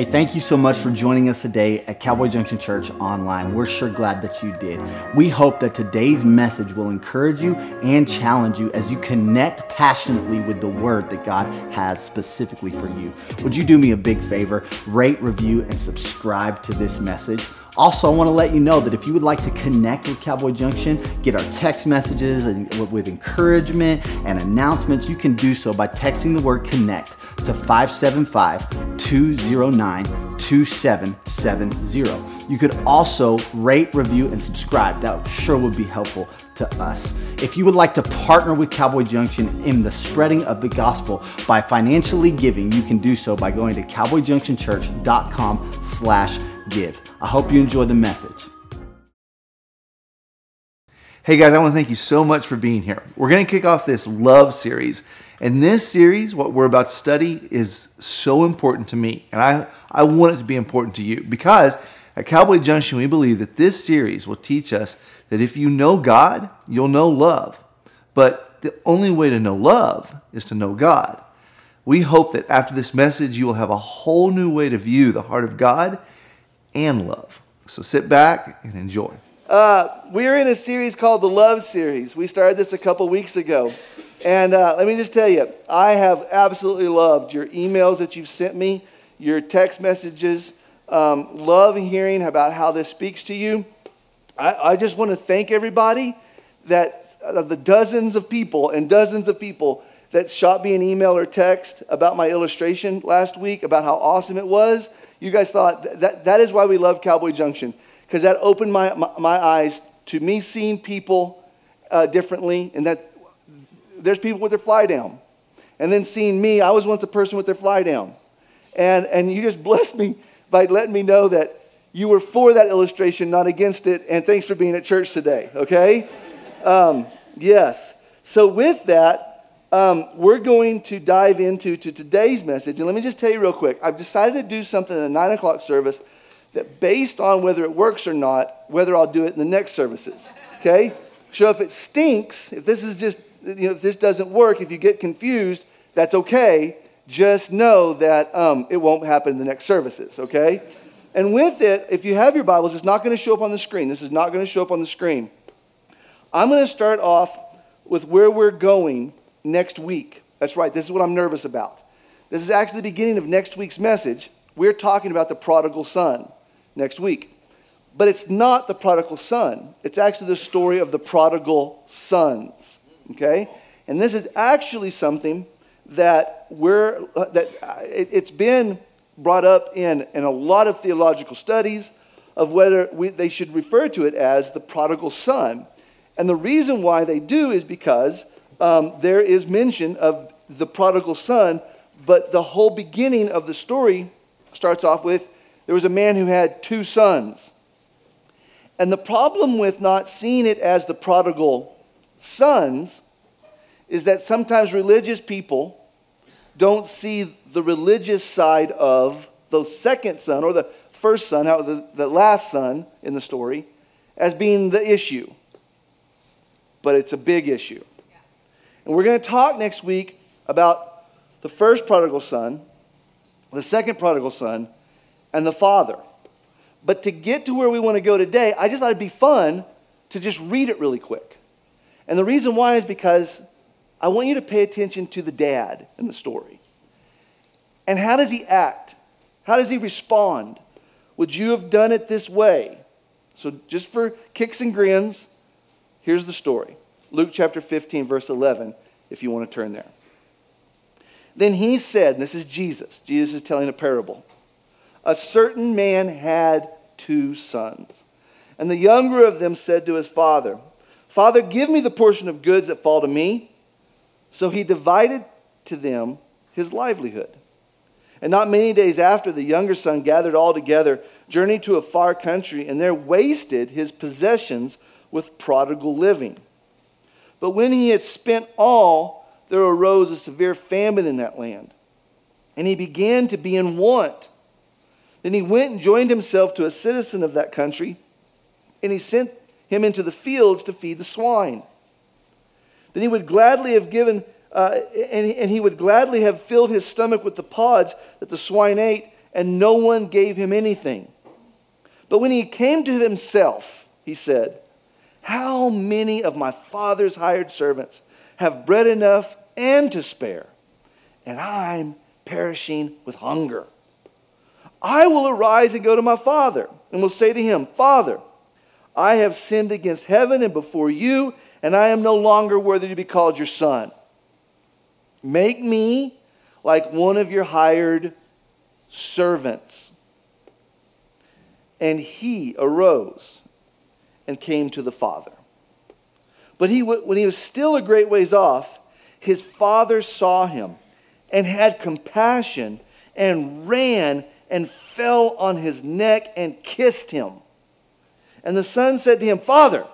Hey, thank you so much for joining us today at Cowboy Junction Church Online. We're sure glad that you did. We hope that today's message will encourage you and challenge you as you connect passionately with the word that God has specifically for you. Would you do me a big favor? Rate, review, and subscribe to this message. Also, I want to let you know that if you would like to connect with Cowboy Junction, get our text messages and with encouragement and announcements, you can do so by texting the word connect to 575 209 2770. You could also rate, review, and subscribe. That sure would be helpful to us. If you would like to partner with Cowboy Junction in the spreading of the gospel by financially giving, you can do so by going to cowboyjunctionchurch.com slash give. I hope you enjoy the message. Hey guys, I want to thank you so much for being here. We're going to kick off this love series. And this series, what we're about to study, is so important to me. And I, I want it to be important to you because at Cowboy Junction, we believe that this series will teach us that if you know God, you'll know love. But the only way to know love is to know God. We hope that after this message, you will have a whole new way to view the heart of God and love. So sit back and enjoy. Uh, we're in a series called the Love Series. We started this a couple weeks ago. And uh, let me just tell you, I have absolutely loved your emails that you've sent me, your text messages. Um, love hearing about how this speaks to you. I, I just want to thank everybody that uh, the dozens of people and dozens of people that shot me an email or text about my illustration last week about how awesome it was. You guys thought that, that is why we love Cowboy Junction, because that opened my, my, my, eyes to me seeing people uh, differently, and that there's people with their fly down. And then seeing me, I was once a person with their fly down. And, and you just blessed me by letting me know that you were for that illustration, not against it. And thanks for being at church today, okay? Um, yes. So, with that, um, we're going to dive into to today's message. And let me just tell you real quick I've decided to do something in the 9 o'clock service that, based on whether it works or not, whether I'll do it in the next services, okay? So, if it stinks, if this is just, you know, if this doesn't work, if you get confused, that's okay. Just know that um, it won't happen in the next services, okay? And with it, if you have your Bibles, it's not going to show up on the screen. This is not going to show up on the screen. I'm going to start off with where we're going next week. That's right, this is what I'm nervous about. This is actually the beginning of next week's message. We're talking about the prodigal son next week. But it's not the prodigal son, it's actually the story of the prodigal sons. Okay? And this is actually something that we're, that uh, it, it's been brought up in, in a lot of theological studies of whether we, they should refer to it as the prodigal son. And the reason why they do is because um, there is mention of the prodigal son, but the whole beginning of the story starts off with there was a man who had two sons. And the problem with not seeing it as the prodigal sons is that sometimes religious people don't see the religious side of the second son or the first son, the, the last son in the story, as being the issue. But it's a big issue. And we're going to talk next week about the first prodigal son, the second prodigal son, and the father. But to get to where we want to go today, I just thought it'd be fun to just read it really quick. And the reason why is because I want you to pay attention to the dad in the story. And how does he act? How does he respond? Would you have done it this way? So, just for kicks and grins, here's the story Luke chapter 15, verse 11, if you want to turn there. Then he said, this is Jesus, Jesus is telling a parable. A certain man had two sons. And the younger of them said to his father, Father, give me the portion of goods that fall to me. So he divided to them his livelihood. And not many days after, the younger son gathered all together, journeyed to a far country, and there wasted his possessions with prodigal living. But when he had spent all, there arose a severe famine in that land, and he began to be in want. Then he went and joined himself to a citizen of that country, and he sent him into the fields to feed the swine. Then he would gladly have given, uh, and, and he would gladly have filled his stomach with the pods that the swine ate, and no one gave him anything. But when he came to himself, he said, How many of my father's hired servants have bread enough and to spare, and I'm perishing with hunger? I will arise and go to my father, and will say to him, Father, I have sinned against heaven and before you, and I am no longer worthy to be called your son. Make me like one of your hired servants. And he arose and came to the father. But he, when he was still a great ways off, his father saw him and had compassion and ran and fell on his neck and kissed him. And the son said to him, Father,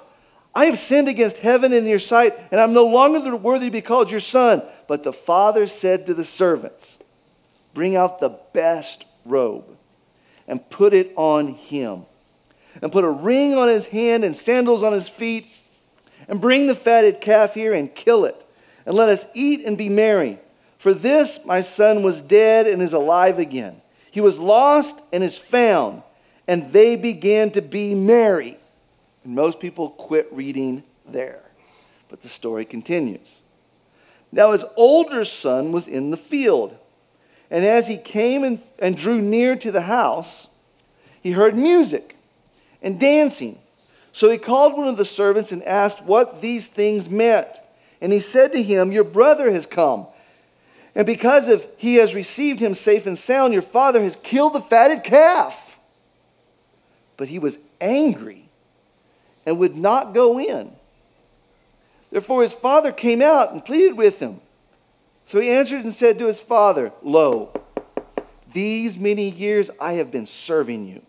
I have sinned against heaven in your sight, and I'm no longer worthy to be called your son. But the father said to the servants, Bring out the best robe and put it on him, and put a ring on his hand and sandals on his feet, and bring the fatted calf here and kill it, and let us eat and be merry. For this my son was dead and is alive again. He was lost and is found, and they began to be merry. And most people quit reading there. But the story continues. Now his older son was in the field. And as he came and, and drew near to the house, he heard music and dancing. So he called one of the servants and asked what these things meant. And he said to him, Your brother has come. And because of he has received him safe and sound, your father has killed the fatted calf. But he was angry and would not go in. Therefore his father came out and pleaded with him. So he answered and said to his father, Lo, these many years I have been serving you.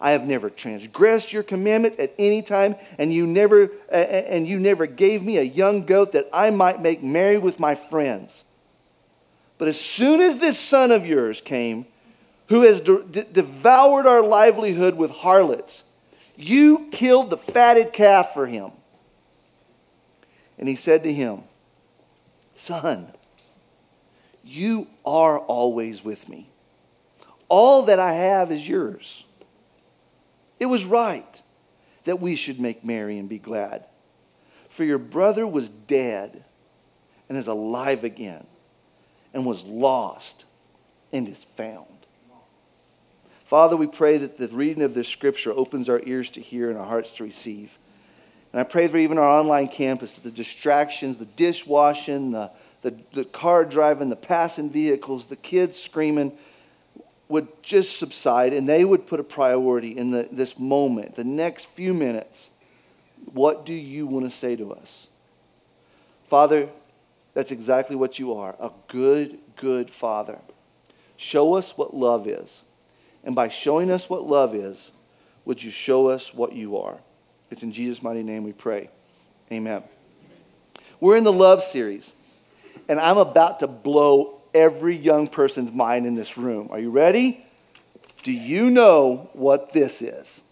I have never transgressed your commandments at any time, and you never and you never gave me a young goat that I might make merry with my friends. But as soon as this son of yours came, who has de- devoured our livelihood with harlots, you killed the fatted calf for him. And he said to him, Son, you are always with me. All that I have is yours. It was right that we should make merry and be glad. For your brother was dead and is alive again, and was lost and is found. Father, we pray that the reading of this scripture opens our ears to hear and our hearts to receive. And I pray for even our online campus that the distractions, the dishwashing, the the, the car driving, the passing vehicles, the kids screaming would just subside and they would put a priority in the, this moment, the next few minutes. What do you want to say to us? Father, that's exactly what you are a good, good Father. Show us what love is. And by showing us what love is, would you show us what you are? It's in Jesus' mighty name we pray. Amen. We're in the love series and I'm about to blow every young person's mind in this room. Are you ready? Do you know what this is?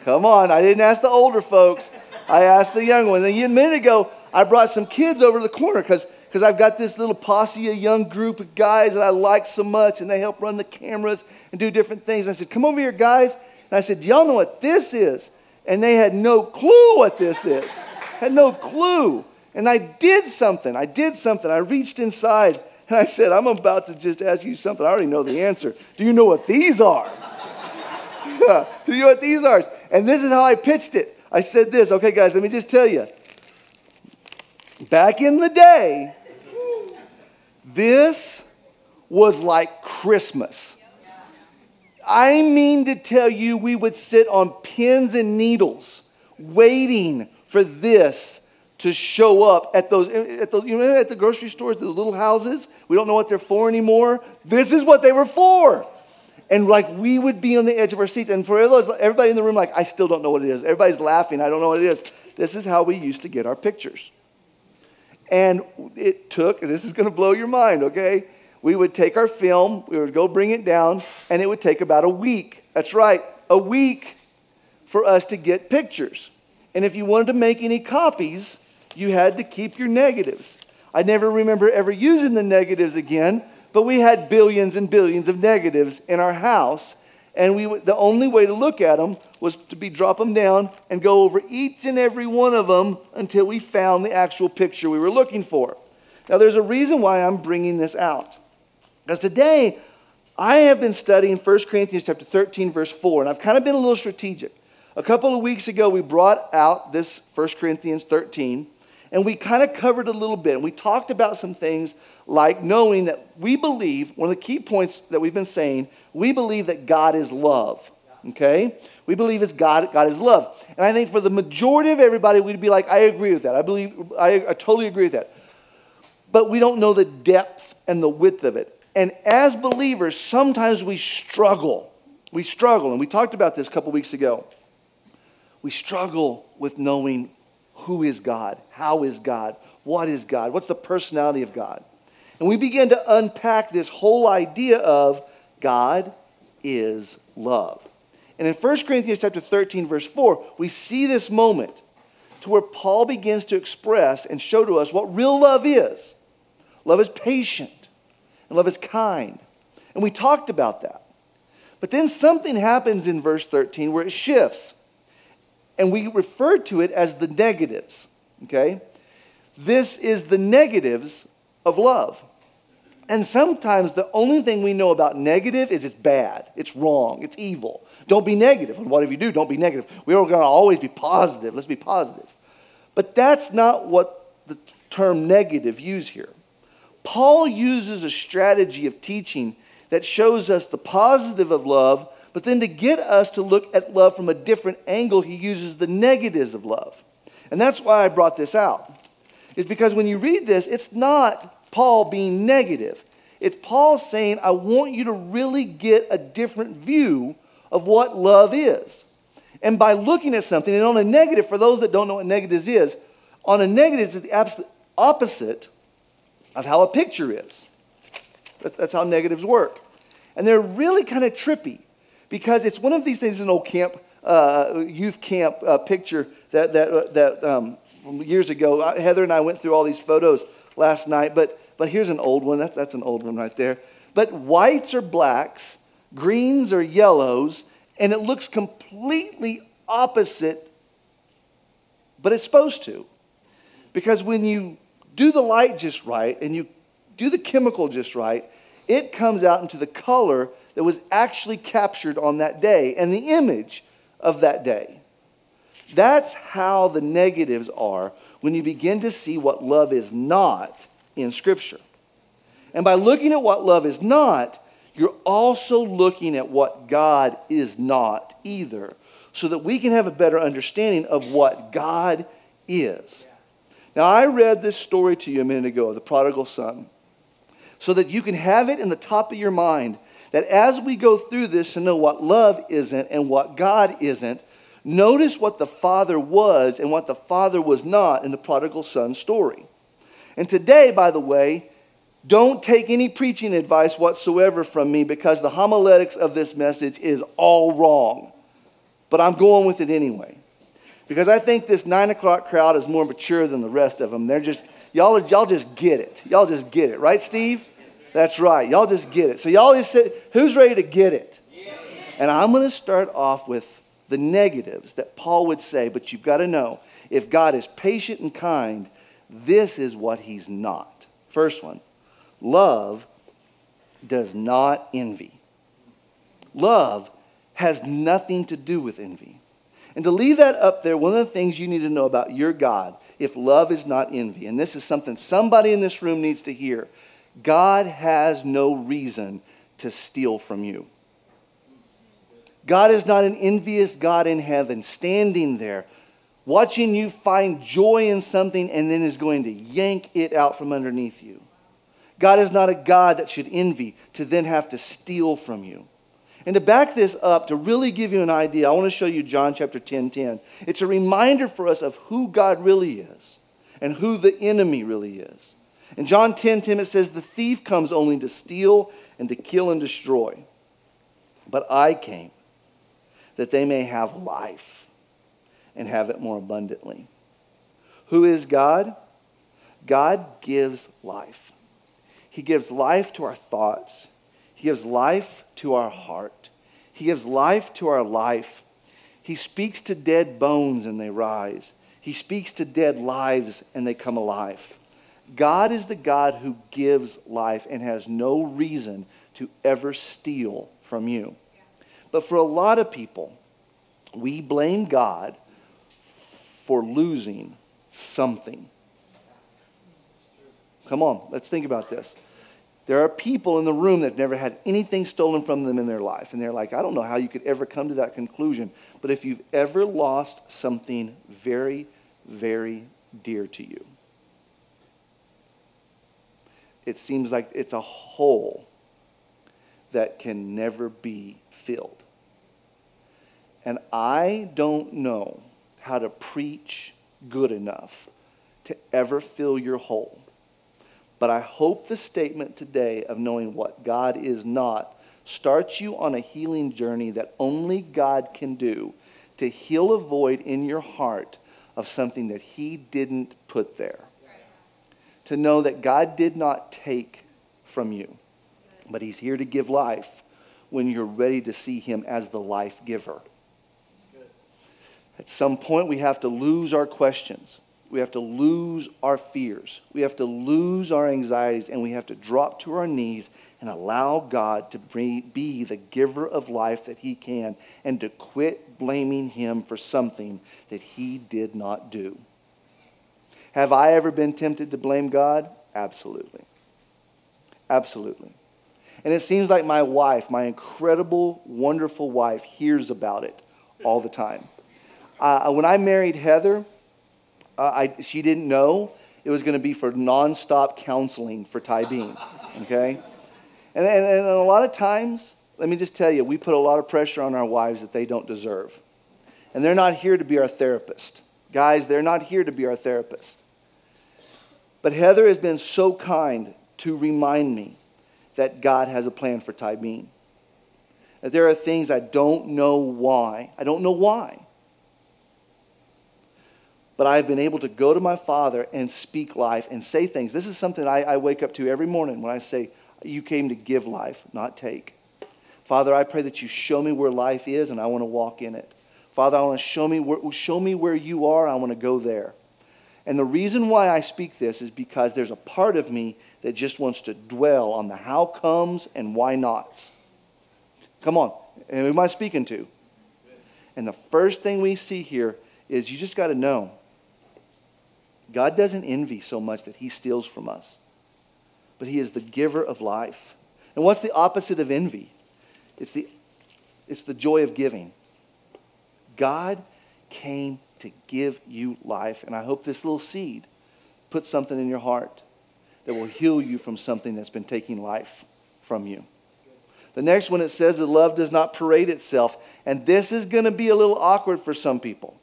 Come on, I didn't ask the older folks. I asked the young ones. a minute ago, I brought some kids over to the corner because because I've got this little posse, a young group of guys that I like so much, and they help run the cameras and do different things. I said, Come over here, guys. And I said, y'all know what this is? And they had no clue what this is. Had no clue. And I did something. I did something. I reached inside and I said, I'm about to just ask you something. I already know the answer. Do you know what these are? Do you know what these are? And this is how I pitched it. I said this. Okay, guys, let me just tell you. Back in the day, this was like Christmas. I mean to tell you, we would sit on pins and needles waiting for this to show up at those, at those, you know, at the grocery stores, those little houses. We don't know what they're for anymore. This is what they were for. And like we would be on the edge of our seats. And for everybody in the room, like, I still don't know what it is. Everybody's laughing. I don't know what it is. This is how we used to get our pictures. And it took, this is going to blow your mind, okay? We would take our film, we would go bring it down, and it would take about a week. That's right, a week for us to get pictures. And if you wanted to make any copies, you had to keep your negatives. I never remember ever using the negatives again, but we had billions and billions of negatives in our house. And we, the only way to look at them was to be drop them down and go over each and every one of them until we found the actual picture we were looking for. Now, there's a reason why I'm bringing this out. Because today, I have been studying 1 Corinthians chapter 13, verse 4, and I've kind of been a little strategic. A couple of weeks ago, we brought out this 1 Corinthians 13, and we kind of covered a little bit. And we talked about some things like knowing that we believe, one of the key points that we've been saying, we believe that God is love. Okay? We believe it's God, God is love. And I think for the majority of everybody, we'd be like, I agree with that. I believe, I, I totally agree with that. But we don't know the depth and the width of it. And as believers, sometimes we struggle. We struggle. And we talked about this a couple weeks ago. We struggle with knowing who is God, how is God, what is God, what's the personality of God. And we begin to unpack this whole idea of God is love. And in 1 Corinthians chapter 13 verse 4, we see this moment to where Paul begins to express and show to us what real love is. Love is patient and love is kind. And we talked about that. But then something happens in verse 13 where it shifts. And we refer to it as the negatives. Okay? This is the negatives of love. And sometimes the only thing we know about negative is it's bad, it's wrong, it's evil. Don't be negative. And whatever you do, don't be negative. We are going to always be positive. Let's be positive. But that's not what the term negative use here. Paul uses a strategy of teaching that shows us the positive of love, but then to get us to look at love from a different angle, he uses the negatives of love. And that's why I brought this out. Is because when you read this, it's not Paul being negative. It's Paul saying, I want you to really get a different view of what love is. And by looking at something, and on a negative, for those that don't know what negatives is, on a negative is the absolute opposite of how a picture is. That's how negatives work. And they're really kind of trippy because it's one of these things in an old camp, uh, youth camp uh, picture that, that, uh, that um, years ago. Heather and I went through all these photos last night, but but here's an old one. That's, that's an old one right there. But whites are blacks, greens are yellows, and it looks completely opposite, but it's supposed to. Because when you do the light just right and you do the chemical just right, it comes out into the color that was actually captured on that day and the image of that day. That's how the negatives are when you begin to see what love is not in Scripture. And by looking at what love is not, you're also looking at what God is not either, so that we can have a better understanding of what God is. Now, I read this story to you a minute ago of the prodigal son, so that you can have it in the top of your mind that as we go through this to know what love isn't and what God isn't, notice what the father was and what the father was not in the prodigal son story. And today, by the way, don't take any preaching advice whatsoever from me because the homiletics of this message is all wrong. But I'm going with it anyway. Because I think this nine o'clock crowd is more mature than the rest of them. They're just, y'all, y'all just get it. Y'all just get it. Right, Steve? That's right. Y'all just get it. So y'all just say, who's ready to get it? And I'm going to start off with the negatives that Paul would say, but you've got to know if God is patient and kind, this is what he's not. First one love does not envy. Love has nothing to do with envy. And to leave that up there, one of the things you need to know about your God, if love is not envy, and this is something somebody in this room needs to hear God has no reason to steal from you. God is not an envious God in heaven standing there watching you find joy in something and then is going to yank it out from underneath you. God is not a God that should envy to then have to steal from you. And to back this up, to really give you an idea, I want to show you John chapter 10 10. It's a reminder for us of who God really is and who the enemy really is. In John 10 10, it says, The thief comes only to steal and to kill and destroy. But I came that they may have life and have it more abundantly. Who is God? God gives life. He gives life to our thoughts. He gives life to our heart. He gives life to our life. He speaks to dead bones and they rise. He speaks to dead lives and they come alive. God is the God who gives life and has no reason to ever steal from you. But for a lot of people, we blame God for losing something. Come on, let's think about this. There are people in the room that never had anything stolen from them in their life. And they're like, I don't know how you could ever come to that conclusion. But if you've ever lost something very, very dear to you, it seems like it's a hole that can never be filled. And I don't know how to preach good enough to ever fill your hole. But I hope the statement today of knowing what God is not starts you on a healing journey that only God can do to heal a void in your heart of something that He didn't put there. To know that God did not take from you, but He's here to give life when you're ready to see Him as the life giver. At some point, we have to lose our questions. We have to lose our fears. We have to lose our anxieties, and we have to drop to our knees and allow God to be the giver of life that He can and to quit blaming Him for something that He did not do. Have I ever been tempted to blame God? Absolutely. Absolutely. And it seems like my wife, my incredible, wonderful wife, hears about it all the time. Uh, when I married Heather, uh, I, she didn't know it was going to be for nonstop counseling for Ty Bean. Okay? And, and, and a lot of times, let me just tell you, we put a lot of pressure on our wives that they don't deserve. And they're not here to be our therapist. Guys, they're not here to be our therapist. But Heather has been so kind to remind me that God has a plan for Ty Bean. That there are things I don't know why. I don't know why but I've been able to go to my Father and speak life and say things. This is something I, I wake up to every morning when I say, You came to give life, not take. Father, I pray that you show me where life is and I want to walk in it. Father, I want to show me where, show me where you are. I want to go there. And the reason why I speak this is because there's a part of me that just wants to dwell on the how comes and why nots. Come on. And who am I speaking to? And the first thing we see here is you just got to know God doesn't envy so much that he steals from us, but he is the giver of life. And what's the opposite of envy? It's the, it's the joy of giving. God came to give you life, and I hope this little seed puts something in your heart that will heal you from something that's been taking life from you. The next one it says that love does not parade itself, and this is going to be a little awkward for some people.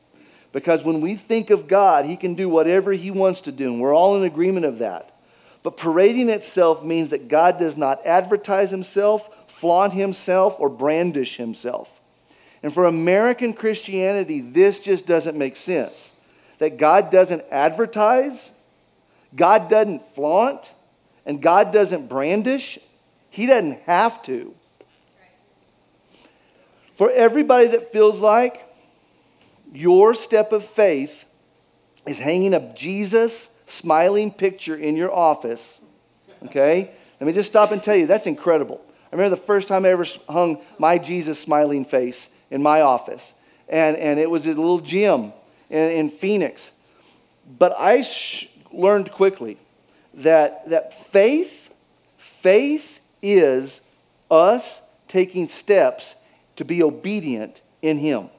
Because when we think of God, He can do whatever He wants to do, and we're all in agreement of that. But parading itself means that God does not advertise Himself, flaunt Himself, or brandish Himself. And for American Christianity, this just doesn't make sense. That God doesn't advertise, God doesn't flaunt, and God doesn't brandish. He doesn't have to. For everybody that feels like your step of faith is hanging a Jesus smiling picture in your office. Okay? Let me just stop and tell you, that's incredible. I remember the first time I ever hung my Jesus smiling face in my office. And, and it was a little gym in, in Phoenix. But I sh- learned quickly that, that faith, faith is us taking steps to be obedient in Him.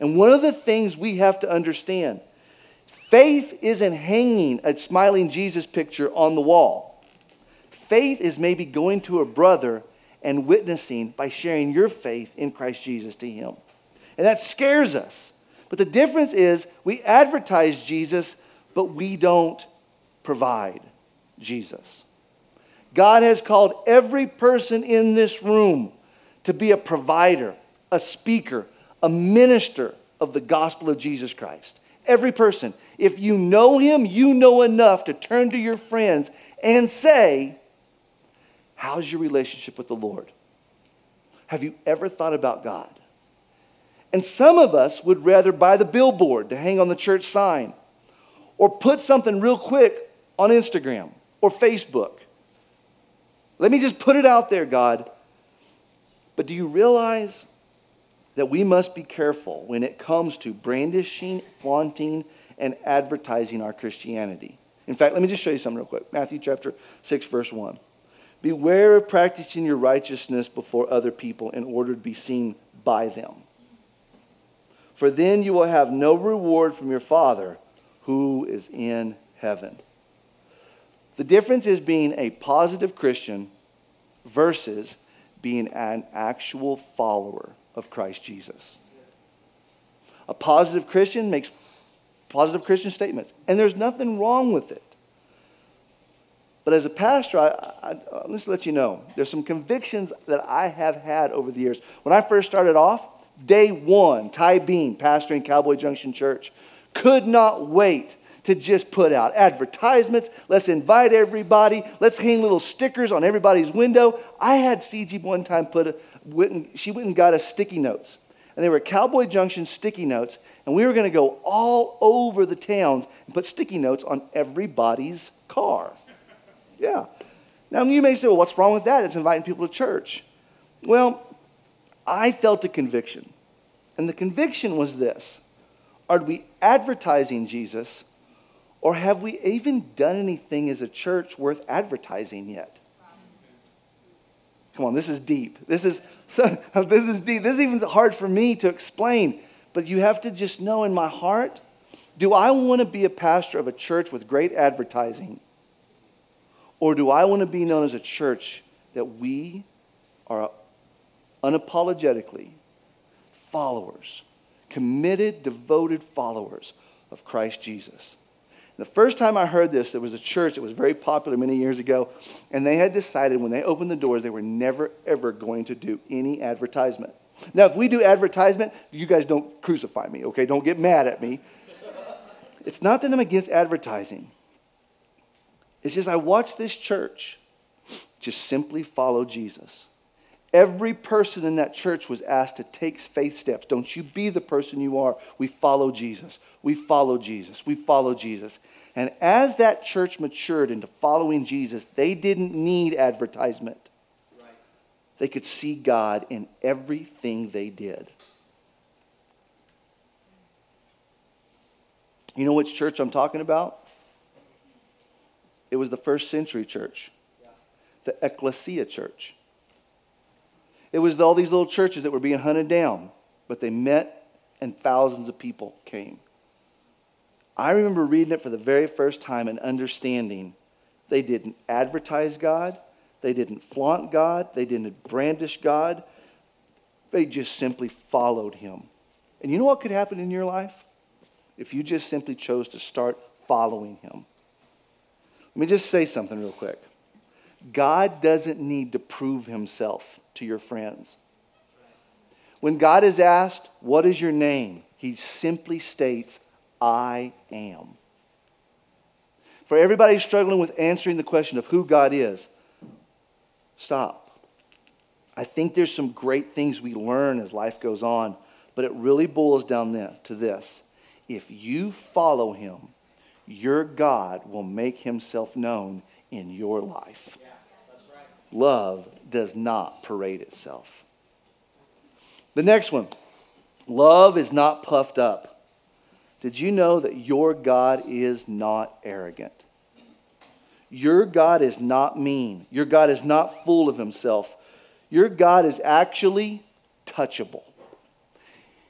And one of the things we have to understand faith isn't hanging a smiling Jesus picture on the wall. Faith is maybe going to a brother and witnessing by sharing your faith in Christ Jesus to him. And that scares us. But the difference is we advertise Jesus, but we don't provide Jesus. God has called every person in this room to be a provider, a speaker, a minister of the gospel of Jesus Christ. Every person. If you know him, you know enough to turn to your friends and say, How's your relationship with the Lord? Have you ever thought about God? And some of us would rather buy the billboard to hang on the church sign or put something real quick on Instagram or Facebook. Let me just put it out there, God. But do you realize that we must be careful when it comes to brandishing, flaunting, and advertising our Christianity? In fact, let me just show you something real quick. Matthew chapter 6, verse 1. Beware of practicing your righteousness before other people in order to be seen by them for then you will have no reward from your Father who is in heaven. The difference is being a positive Christian versus being an actual follower of Christ Jesus. A positive Christian makes positive Christian statements, and there's nothing wrong with it. But as a pastor, I, I, let's let you know, there's some convictions that I have had over the years. When I first started off, Day one, Ty Bean, pastoring Cowboy Junction Church, could not wait to just put out advertisements. Let's invite everybody. Let's hang little stickers on everybody's window. I had CG one time put a, went and, she went and got us sticky notes. And they were Cowboy Junction sticky notes. And we were going to go all over the towns and put sticky notes on everybody's car. Yeah. Now you may say, well, what's wrong with that? It's inviting people to church. Well, I felt a conviction. And the conviction was this Are we advertising Jesus, or have we even done anything as a church worth advertising yet? Come on, this is deep. This is, so, this is deep. This is even hard for me to explain, but you have to just know in my heart do I want to be a pastor of a church with great advertising? Or do I want to be known as a church that we are unapologetically followers, committed, devoted followers of Christ Jesus. The first time I heard this, there was a church that was very popular many years ago, and they had decided when they opened the doors, they were never, ever going to do any advertisement. Now, if we do advertisement, you guys don't crucify me, okay? Don't get mad at me. It's not that I'm against advertising. It's just I watched this church just simply follow Jesus. Every person in that church was asked to take faith steps. Don't you be the person you are. We follow Jesus. We follow Jesus. We follow Jesus. And as that church matured into following Jesus, they didn't need advertisement. Right. They could see God in everything they did. You know which church I'm talking about? It was the first century church, the Ecclesia church. It was all these little churches that were being hunted down, but they met and thousands of people came. I remember reading it for the very first time and understanding they didn't advertise God, they didn't flaunt God, they didn't brandish God, they just simply followed Him. And you know what could happen in your life? If you just simply chose to start following Him. Let me just say something real quick. God doesn't need to prove Himself to your friends. When God is asked, What is your name? he simply states, I am. For everybody struggling with answering the question of who God is, stop. I think there's some great things we learn as life goes on, but it really boils down to this. If you follow him, your God will make himself known in your life. Yeah, right. Love does not parade itself. The next one love is not puffed up. Did you know that your God is not arrogant? Your God is not mean. Your God is not full of himself. Your God is actually touchable.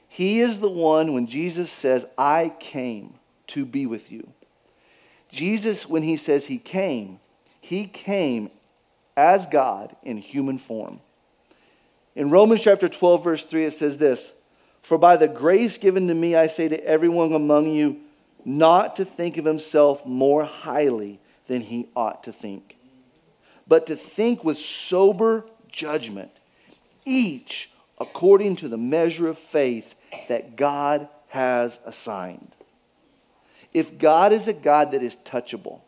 He is the one when Jesus says, I came to be with you. Jesus, when he says he came, he came as God in human form. In Romans chapter 12, verse 3, it says this For by the grace given to me, I say to everyone among you, not to think of himself more highly than he ought to think, but to think with sober judgment, each according to the measure of faith that God has assigned. If God is a God that is touchable,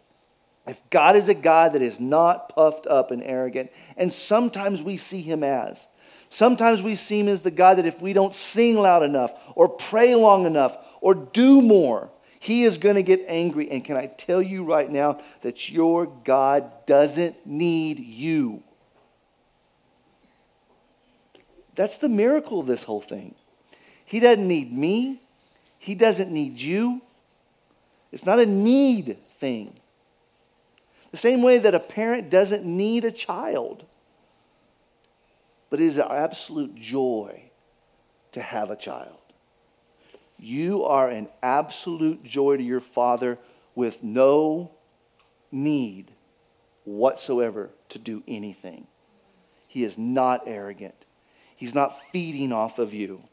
If God is a God that is not puffed up and arrogant, and sometimes we see him as, sometimes we see him as the God that if we don't sing loud enough, or pray long enough, or do more, he is going to get angry. And can I tell you right now that your God doesn't need you? That's the miracle of this whole thing. He doesn't need me, He doesn't need you. It's not a need thing. The same way that a parent doesn't need a child, but it is an absolute joy to have a child. You are an absolute joy to your Father with no need whatsoever to do anything. He is not arrogant. He's not feeding off of you.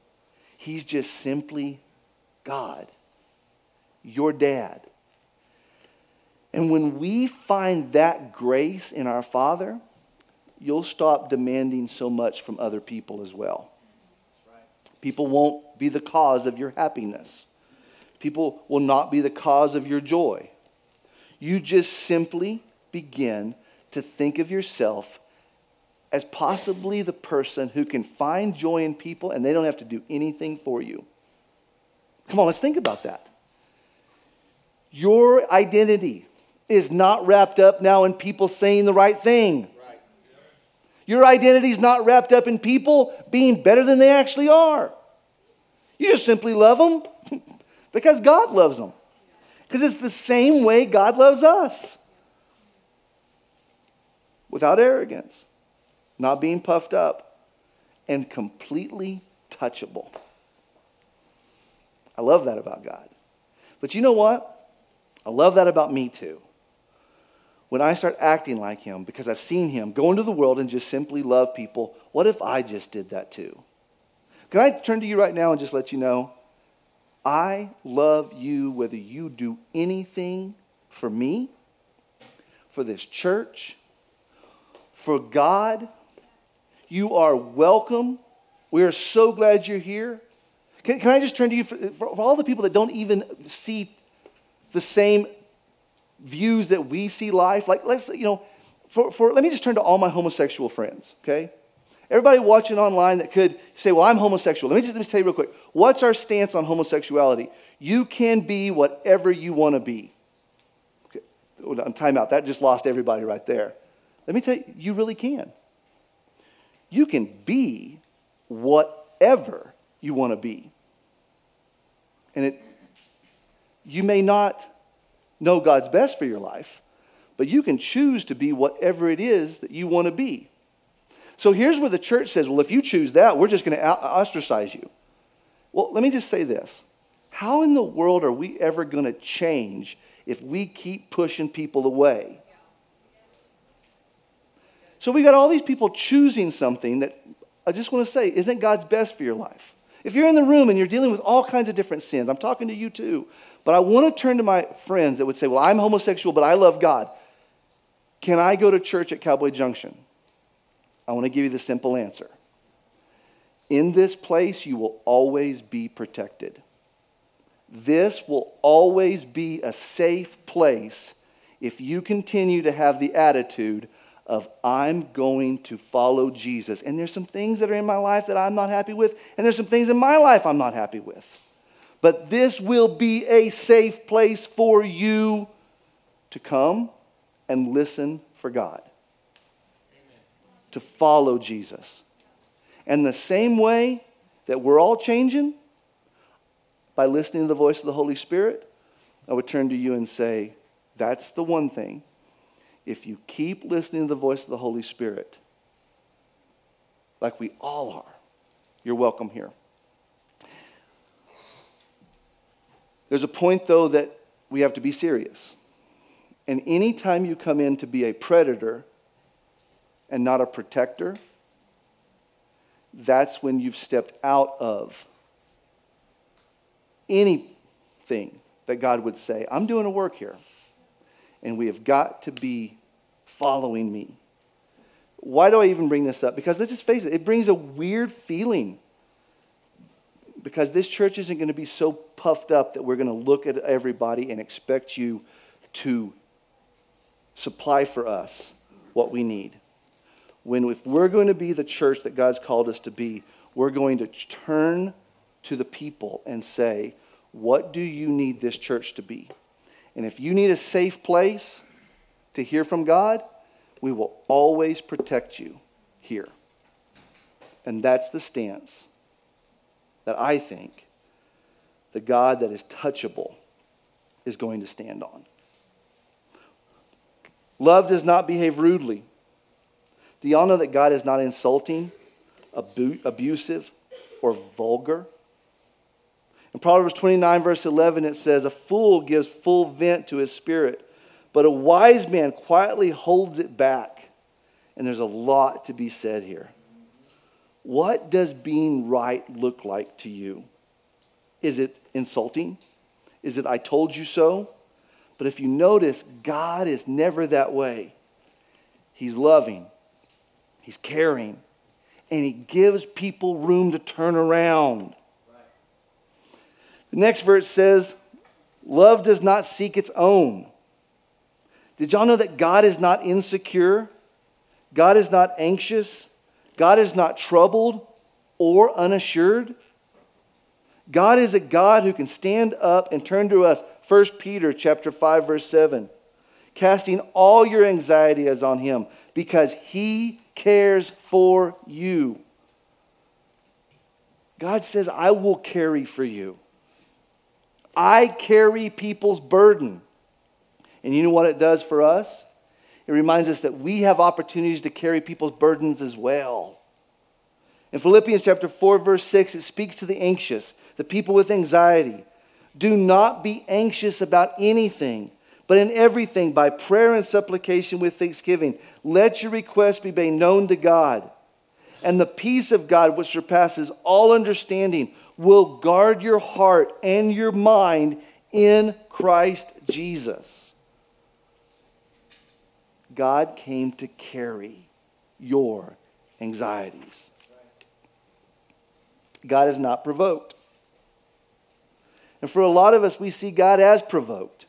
He's just simply God, your dad. And when we find that grace in our Father, you'll stop demanding so much from other people as well. People won't be the cause of your happiness. People will not be the cause of your joy. You just simply begin to think of yourself as possibly the person who can find joy in people and they don't have to do anything for you. Come on, let's think about that. Your identity is not wrapped up now in people saying the right thing. Your identity is not wrapped up in people being better than they actually are. You just simply love them because God loves them. Because it's the same way God loves us without arrogance not being puffed up, and completely touchable. I love that about God. But you know what? I love that about me too. When I start acting like Him, because I've seen Him go into the world and just simply love people, what if I just did that too? Can I turn to you right now and just let you know? I love you whether you do anything for me, for this church, for God, you are welcome. We are so glad you're here. Can, can I just turn to you for, for all the people that don't even see the same views that we see life? Like, let's, you know, for, for, let me just turn to all my homosexual friends, okay? Everybody watching online that could say, well, I'm homosexual. Let me just let me tell you real quick. What's our stance on homosexuality? You can be whatever you want to be. Okay. Time out. That just lost everybody right there. Let me tell you, you really can. You can be whatever you want to be. And it, you may not know God's best for your life, but you can choose to be whatever it is that you want to be. So here's where the church says, well, if you choose that, we're just going to ostracize you. Well, let me just say this. How in the world are we ever going to change if we keep pushing people away? So we got all these people choosing something that I just want to say isn't God's best for your life. If you're in the room and you're dealing with all kinds of different sins, I'm talking to you too. But I want to turn to my friends that would say, Well, I'm homosexual, but I love God. Can I go to church at Cowboy Junction? I want to give you the simple answer. In this place, you will always be protected. This will always be a safe place if you continue to have the attitude of I'm going to follow Jesus. And there's some things that are in my life that I'm not happy with, and there's some things in my life I'm not happy with. But this will be a safe place for you to come and listen for God, Amen. to follow Jesus. And the same way that we're all changing by listening to the voice of the Holy Spirit, I would turn to you and say, that's the one thing if you keep listening to the voice of the Holy Spirit, like we all are, you're welcome here. There's a point, though, that we have to be serious. And anytime you come in to be a predator and not a protector, that's when you've stepped out of anything that God would say, I'm doing a work here and we have got to be following me. Why do I even bring this up? Because let's just face it, it brings a weird feeling. Because this church isn't going to be so puffed up that we're going to look at everybody and expect you to supply for us what we need. When, if we're going to be the church that God's called us to be, we're going to turn to the people and say, What do you need this church to be? And if you need a safe place to hear from God, we will always protect you here. And that's the stance that I think the God that is touchable is going to stand on. Love does not behave rudely. Do y'all know that God is not insulting, abu- abusive, or vulgar? In Proverbs 29, verse 11, it says, A fool gives full vent to his spirit, but a wise man quietly holds it back. And there's a lot to be said here. What does being right look like to you? Is it insulting? Is it I told you so? But if you notice, God is never that way. He's loving, He's caring, and He gives people room to turn around. The next verse says, Love does not seek its own. Did y'all know that God is not insecure? God is not anxious. God is not troubled or unassured. God is a God who can stand up and turn to us. 1 Peter chapter 5 verse 7. Casting all your anxiety is on him because he cares for you. God says, I will carry for you. I carry people's burden. And you know what it does for us? It reminds us that we have opportunities to carry people's burdens as well. In Philippians chapter 4 verse 6 it speaks to the anxious, the people with anxiety. Do not be anxious about anything, but in everything by prayer and supplication with thanksgiving let your requests be made known to God. And the peace of God which surpasses all understanding will guard your heart and your mind in Christ Jesus. God came to carry your anxieties. God is not provoked. And for a lot of us, we see God as provoked.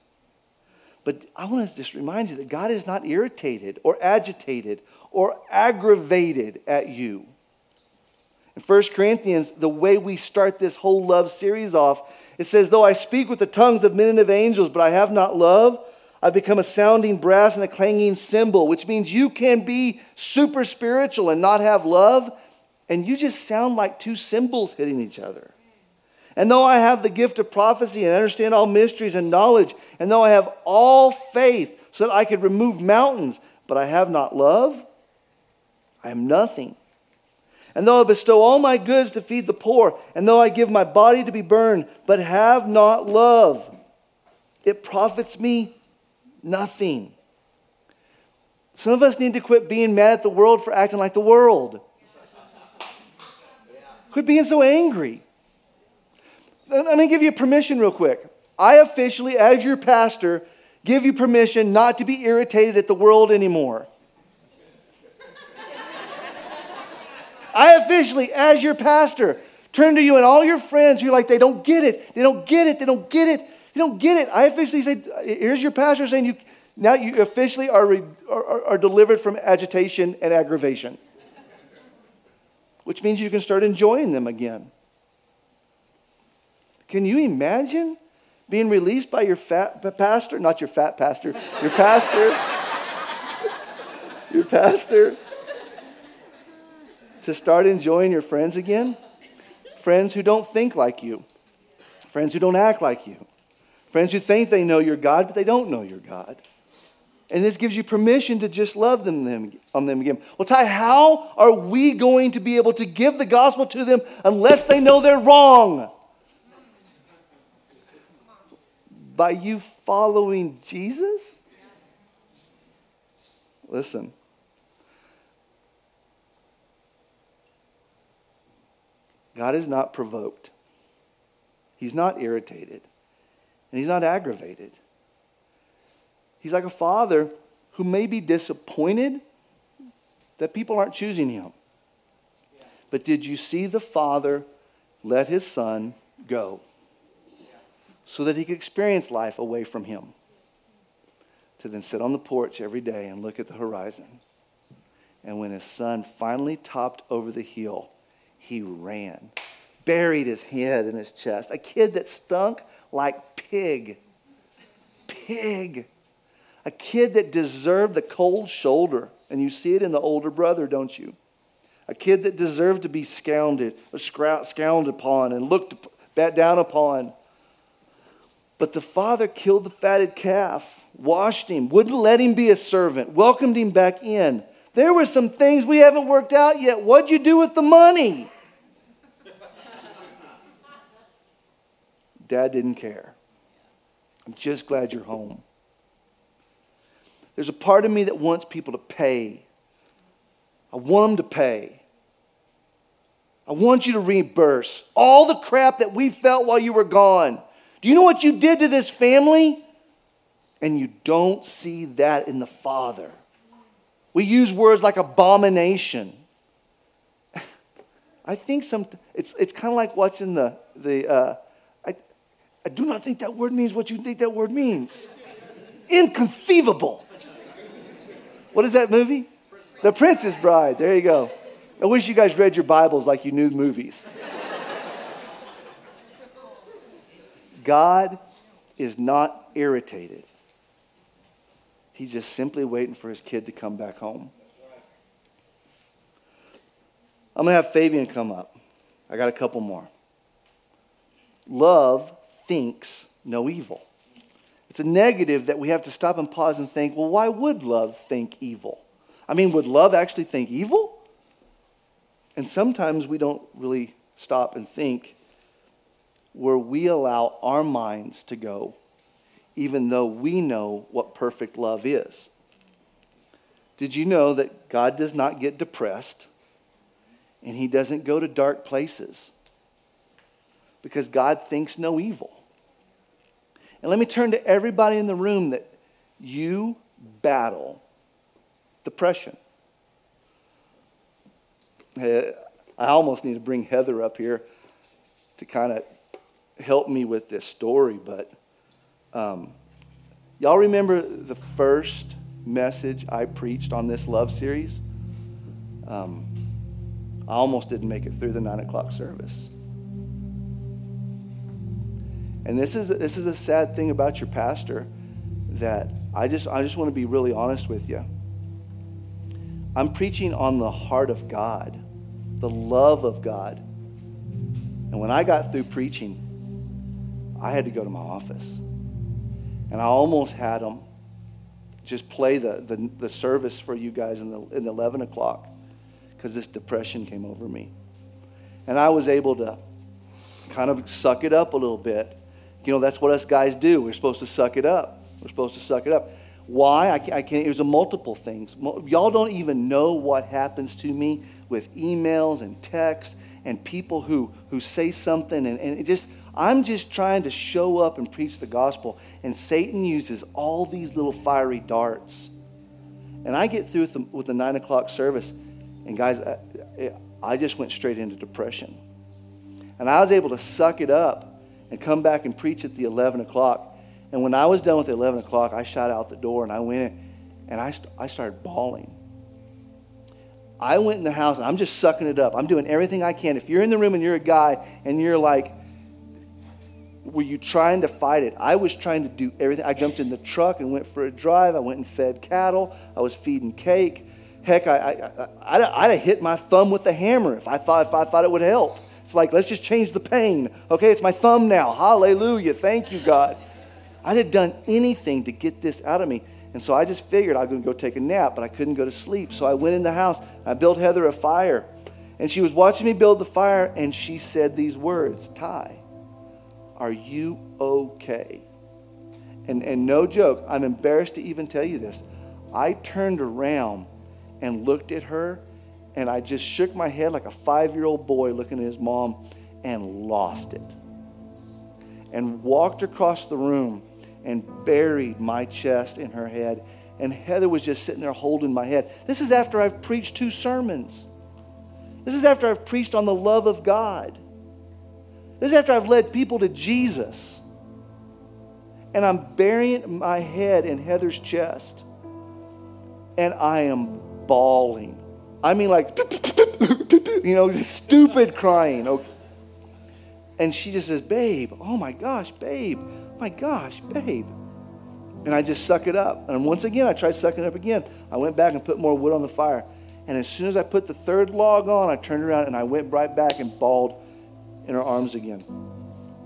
But I want to just remind you that God is not irritated or agitated or aggravated at you. In 1 Corinthians, the way we start this whole love series off, it says, Though I speak with the tongues of men and of angels, but I have not love, I've become a sounding brass and a clanging cymbal, which means you can be super spiritual and not have love, and you just sound like two cymbals hitting each other. And though I have the gift of prophecy and understand all mysteries and knowledge, and though I have all faith so that I could remove mountains, but I have not love, I am nothing. And though I bestow all my goods to feed the poor, and though I give my body to be burned, but have not love, it profits me nothing. Some of us need to quit being mad at the world for acting like the world. Quit being so angry. Let me give you permission real quick. I officially, as your pastor, give you permission not to be irritated at the world anymore. I officially, as your pastor, turn to you and all your friends who are like, they don't get it, they don't get it, they don't get it, they don't get it. I officially say, here's your pastor saying you now you officially are, are, are delivered from agitation and aggravation, which means you can start enjoying them again. Can you imagine being released by your fat pastor? Not your fat pastor, your pastor. your pastor to start enjoying your friends again? Friends who don't think like you, friends who don't act like you, friends who think they know your God, but they don't know your God. And this gives you permission to just love them, them on them again. Well, Ty, how are we going to be able to give the gospel to them unless they know they're wrong? By you following Jesus? Listen, God is not provoked, He's not irritated, and He's not aggravated. He's like a father who may be disappointed that people aren't choosing him. But did you see the father let his son go so that he could experience life away from him? to then sit on the porch every day and look at the horizon. And when his son finally topped over the hill, he ran, buried his head in his chest. A kid that stunk like pig. Pig. A kid that deserved the cold shoulder. And you see it in the older brother, don't you? A kid that deserved to be scounded or scounded upon and looked down upon. But the father killed the fatted calf, washed him, wouldn't let him be a servant, welcomed him back in. There were some things we haven't worked out yet. What'd you do with the money? Dad didn't care. I'm just glad you're home. There's a part of me that wants people to pay. I want them to pay. I want you to reimburse all the crap that we felt while you were gone. Do you know what you did to this family? And you don't see that in the Father. We use words like abomination. I think some, it's, it's kind of like watching the, the uh, I do not think that word means what you think that word means. Inconceivable. What is that movie? The Princess Bride. There you go. I wish you guys read your Bibles like you knew movies. God is not irritated. He's just simply waiting for his kid to come back home. I'm going to have Fabian come up. I got a couple more. Love thinks no evil. It's a negative that we have to stop and pause and think, well, why would love think evil? I mean, would love actually think evil? And sometimes we don't really stop and think where we allow our minds to go, even though we know what perfect love is. Did you know that God does not get depressed and he doesn't go to dark places? Because God thinks no evil. And let me turn to everybody in the room that you battle depression. I almost need to bring Heather up here to kind of help me with this story, but um, y'all remember the first message I preached on this love series? Um, I almost didn't make it through the nine o'clock service. And this is, this is a sad thing about your pastor that I just, I just want to be really honest with you. I'm preaching on the heart of God, the love of God. And when I got through preaching, I had to go to my office. And I almost had them just play the, the, the service for you guys in the, in the 11 o'clock because this depression came over me. And I was able to kind of suck it up a little bit. You know, that's what us guys do. We're supposed to suck it up. We're supposed to suck it up. Why? I can't, I can't there's a multiple things. Y'all don't even know what happens to me with emails and texts and people who, who say something and, and it just, I'm just trying to show up and preach the gospel. And Satan uses all these little fiery darts. And I get through with the, with the nine o'clock service, and guys, I, I just went straight into depression. And I was able to suck it up and come back and preach at the 11 o'clock. And when I was done with the 11 o'clock, I shot out the door and I went in and I, st- I started bawling. I went in the house and I'm just sucking it up. I'm doing everything I can. If you're in the room and you're a guy and you're like, were you trying to fight it? I was trying to do everything. I jumped in the truck and went for a drive. I went and fed cattle. I was feeding cake. Heck, I, I, I, I'd have hit my thumb with a hammer if I thought if I thought it would help. It's like let's just change the pain. Okay, it's my thumb now. Hallelujah! Thank you, God. I'd have done anything to get this out of me. And so I just figured I was going to go take a nap, but I couldn't go to sleep. So I went in the house. I built Heather a fire. And she was watching me build the fire, and she said these words Ty, are you okay? And, and no joke, I'm embarrassed to even tell you this. I turned around and looked at her, and I just shook my head like a five year old boy looking at his mom and lost it. And walked across the room and buried my chest in her head. And Heather was just sitting there holding my head. This is after I've preached two sermons. This is after I've preached on the love of God. This is after I've led people to Jesus. and I'm burying my head in Heather's chest. And I am bawling. I mean, like, you know, stupid crying. Okay. And she just says, Babe, oh my gosh, babe, oh my gosh, babe. And I just suck it up. And once again, I tried sucking it up again. I went back and put more wood on the fire. And as soon as I put the third log on, I turned around and I went right back and bawled in her arms again.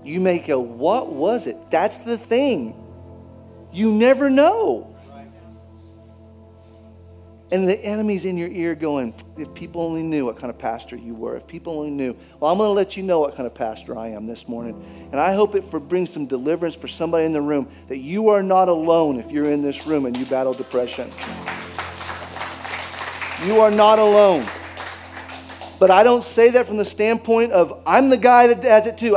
You may go, What was it? That's the thing. You never know. And the enemy's in your ear going, if people only knew what kind of pastor you were, if people only knew. Well, I'm going to let you know what kind of pastor I am this morning. And I hope it for, brings some deliverance for somebody in the room that you are not alone if you're in this room and you battle depression. You are not alone. But I don't say that from the standpoint of I'm the guy that has it too.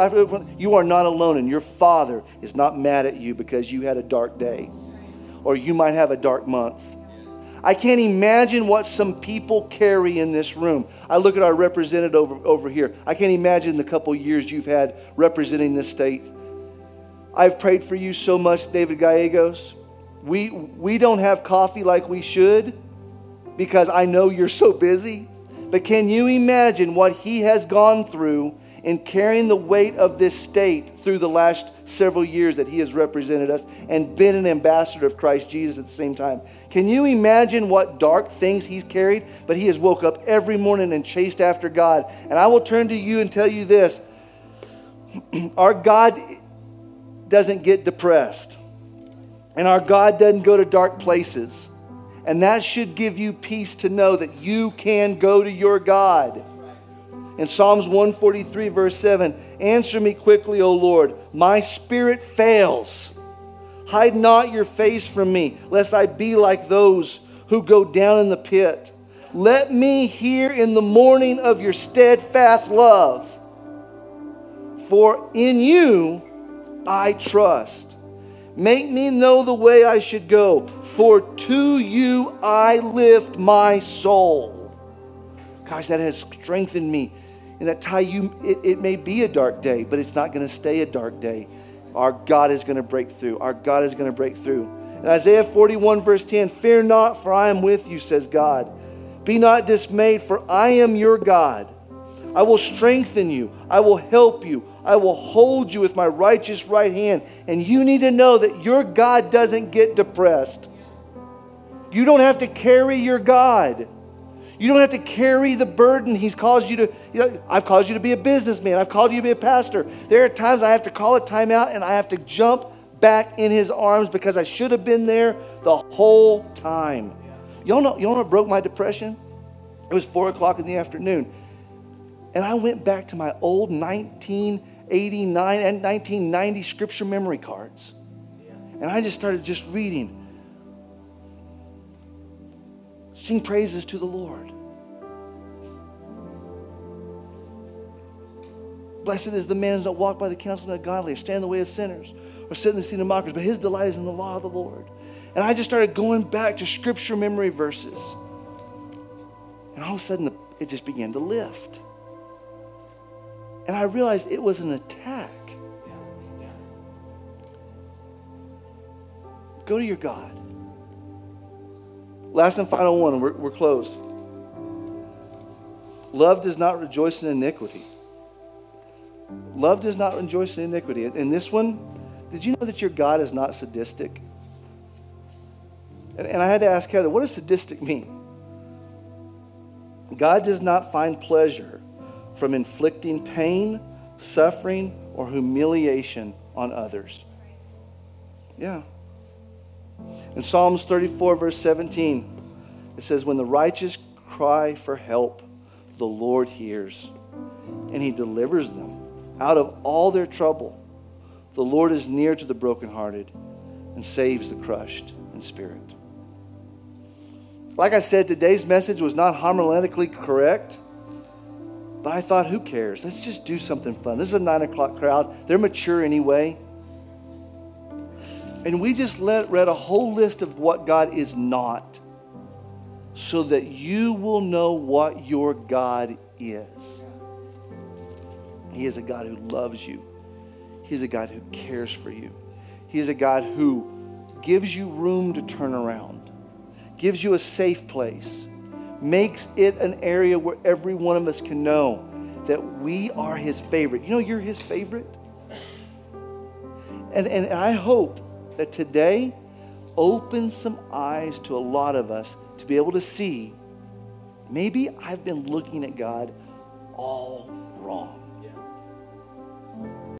You are not alone, and your father is not mad at you because you had a dark day or you might have a dark month. I can't imagine what some people carry in this room. I look at our representative over, over here. I can't imagine the couple years you've had representing this state. I've prayed for you so much, David Gallegos. We, we don't have coffee like we should because I know you're so busy. But can you imagine what he has gone through in carrying the weight of this state through the last several years that he has represented us and been an ambassador of Christ Jesus at the same time? Can you imagine what dark things he's carried? But he has woke up every morning and chased after God. And I will turn to you and tell you this our God doesn't get depressed, and our God doesn't go to dark places. And that should give you peace to know that you can go to your God. In Psalms 143, verse 7, answer me quickly, O Lord. My spirit fails. Hide not your face from me, lest I be like those who go down in the pit. Let me hear in the morning of your steadfast love. For in you I trust. Make me know the way I should go, for to you I lift my soul. Gosh, that has strengthened me. And that Ty, you it, it may be a dark day, but it's not going to stay a dark day. Our God is going to break through. Our God is going to break through. In Isaiah 41, verse 10, fear not, for I am with you, says God. Be not dismayed, for I am your God. I will strengthen you. I will help you. I will hold you with my righteous right hand. And you need to know that your God doesn't get depressed. You don't have to carry your God. You don't have to carry the burden He's caused you to. You know, I've caused you to be a businessman. I've called you to be a pastor. There are times I have to call a timeout and I have to jump back in His arms because I should have been there the whole time. Y'all know, y'all know broke my depression? It was four o'clock in the afternoon. And I went back to my old 1989 and 1990 scripture memory cards. And I just started just reading. Sing praises to the Lord. Blessed is the man who does not walk by the counsel of the godly, or stand in the way of sinners, or sit in the seat of mockers, but his delight is in the law of the Lord. And I just started going back to scripture memory verses. And all of a sudden, it just began to lift. And I realized it was an attack. Go to your God. Last and final one, we're, we're closed. Love does not rejoice in iniquity. Love does not rejoice in iniquity. And this one, did you know that your God is not sadistic? And, and I had to ask Heather, what does sadistic mean? God does not find pleasure from inflicting pain, suffering, or humiliation on others. Yeah. In Psalms 34, verse 17, it says, When the righteous cry for help, the Lord hears, and he delivers them out of all their trouble. The Lord is near to the brokenhearted and saves the crushed in spirit. Like I said, today's message was not homiletically correct. But I thought, who cares? Let's just do something fun. This is a nine o'clock crowd. They're mature anyway. And we just let, read a whole list of what God is not so that you will know what your God is. He is a God who loves you, He's a God who cares for you, He is a God who gives you room to turn around, gives you a safe place, makes it an area where every one of us can know that we are His favorite. You know, you're His favorite. And, and I hope that today opens some eyes to a lot of us to be able to see maybe I've been looking at God all wrong.